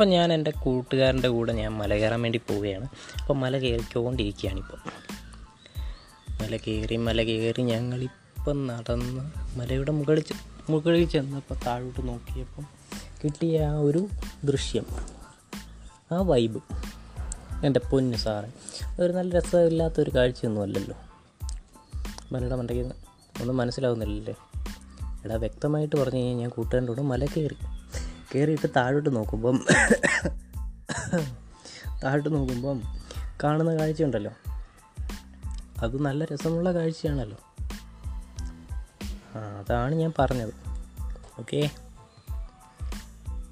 അപ്പം ഞാൻ എന്റെ കൂട്ടുകാരന്റെ കൂടെ ഞാൻ മല കയറാൻ വേണ്ടി പോവുകയാണ്. അപ്പോൾ മല കയറിക്കൊണ്ടിരിക്കുകയാണ് ഇപ്പം മല കയറി മല കയറി ഞങ്ങളിപ്പം നടന്ന് മലയുടെ മുകളിൽ മുകളിൽ ചെന്നപ്പോൾ താഴോട്ട് നോക്കിയപ്പം കിട്ടിയ ആ ഒരു ദൃശ്യം ആ വൈബ് എന്റെ പൊന്നു സാറേ ഒരു നല്ല രസമില്ലാത്തൊരു കാഴ്ചയൊന്നും അല്ലല്ലോ. മലയുടെ മണ്ടയ്ക്ക് ഒന്നും മനസ്സിലാവുന്നില്ലല്ലേ? എടാ വ്യക്തമായിട്ട് പറഞ്ഞു കഴിഞ്ഞാൽ ഞാൻ കൂട്ടുകാരന്റെ കൂടെ മല കയറി. കയറിയിട്ട് താഴോട്ട് നോക്കുമ്പം താഴോട്ട് നോക്കുമ്പം കാണുന്ന കാഴ്ചയുണ്ടല്ലോ. അത് നല്ല രസമുള്ള കാഴ്ചയാണല്ലോ. ആ അതാണ് ഞാൻ പറഞ്ഞത്. ഓക്കേ.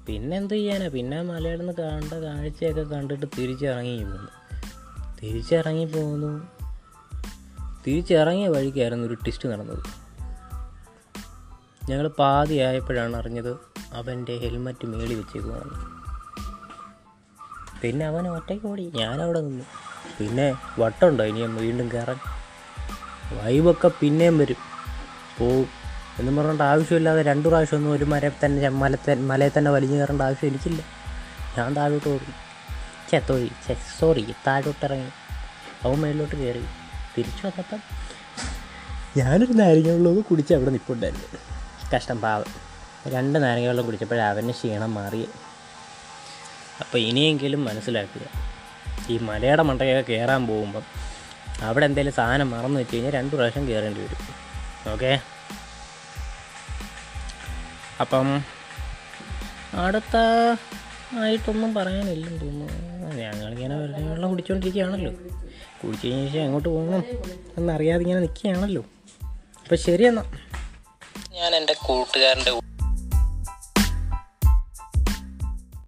പിന്നെ എന്ത് ചെയ്യാനാ? പിന്നെ മലയാളം കണ്ട കാഴ്ചയൊക്കെ കണ്ടിട്ട് തിരിച്ചിറങ്ങി പോകുന്നു. തിരിച്ചിറങ്ങി പോകുന്നു. തിരിച്ചിറങ്ങിയ വഴിക്കായിരുന്നു ഒരു ട്വിസ്റ്റ് നടന്നത്. ഞങ്ങൾ പാതിയായപ്പോഴാണ് അറിഞ്ഞത് അവന്റെ ഹെൽമറ്റ് മേളി വെച്ചേക്കുവാണ്. പിന്നെ അവൻ ഒറ്റയ്ക്ക് ഓടി. ഞാനവിടെ നിന്നു. പിന്നെ വട്ടമുണ്ടോ ഇനി വീണ്ടും കയറാൻ. വൈബൊക്കെ പിന്നെയും വരും. പോവും. എന്നും പറഞ്ഞിട്ട് ആവശ്യമില്ലാതെ രണ്ട് പ്രാവശ്യം ഒന്നും ഒരു മര തന്നെ മല മലയിൽ തന്നെ വലിഞ്ഞു കയറേണ്ട ആവശ്യം എനിക്കില്ല. ഞാൻ താഴോട്ട് ഓടി. ചേ തോഴി. ചേ സോറി താഴോട്ട് ഇറങ്ങി. അവൻ മേളിലോട്ട് കയറി. തിരിച്ചു വന്നപ്പം ഞാനൊരു നാരങ്ങ കുടിച്ച് അവിടെ നിൽപ്പുണ്ടായിരുന്നു കഷ്ടം പാവം. രണ്ട് നാരങ്ങ വെള്ളം കുടിച്ചപ്പോഴേ അവന്റെ ക്ഷീണം മാറി. അപ്പോൾ ഇനിയെങ്കിലും മനസ്സിലാക്കുക. ഈ മലയുടെ മണ്ടയൊക്കെ കയറാൻ പോകുമ്പം അവിടെ എന്തെങ്കിലും സാധനം മറന്നു വെച്ച് കഴിഞ്ഞാൽ രണ്ട് പ്രാവശ്യം കയറേണ്ടി വരും. ഓക്കെ? അപ്പം അടുത്ത ആയിട്ടൊന്നും പറയാനില്ലെന്ന് തോന്നുന്നു. ഞങ്ങളിങ്ങനെ വെള്ളം വെള്ളം കുടിച്ചുകൊണ്ടിരിക്കുകയാണല്ലോ കുടിച്ചു കഴിഞ്ഞ ശേഷം എങ്ങോട്ട് പോകണം എന്നറിയാതെ ഇങ്ങനെ നിൽക്കുകയാണല്ലോ. അപ്പം ശരിയെന്നാ ഞാൻ എന്റെ കൂട്ടുകാരന്റെ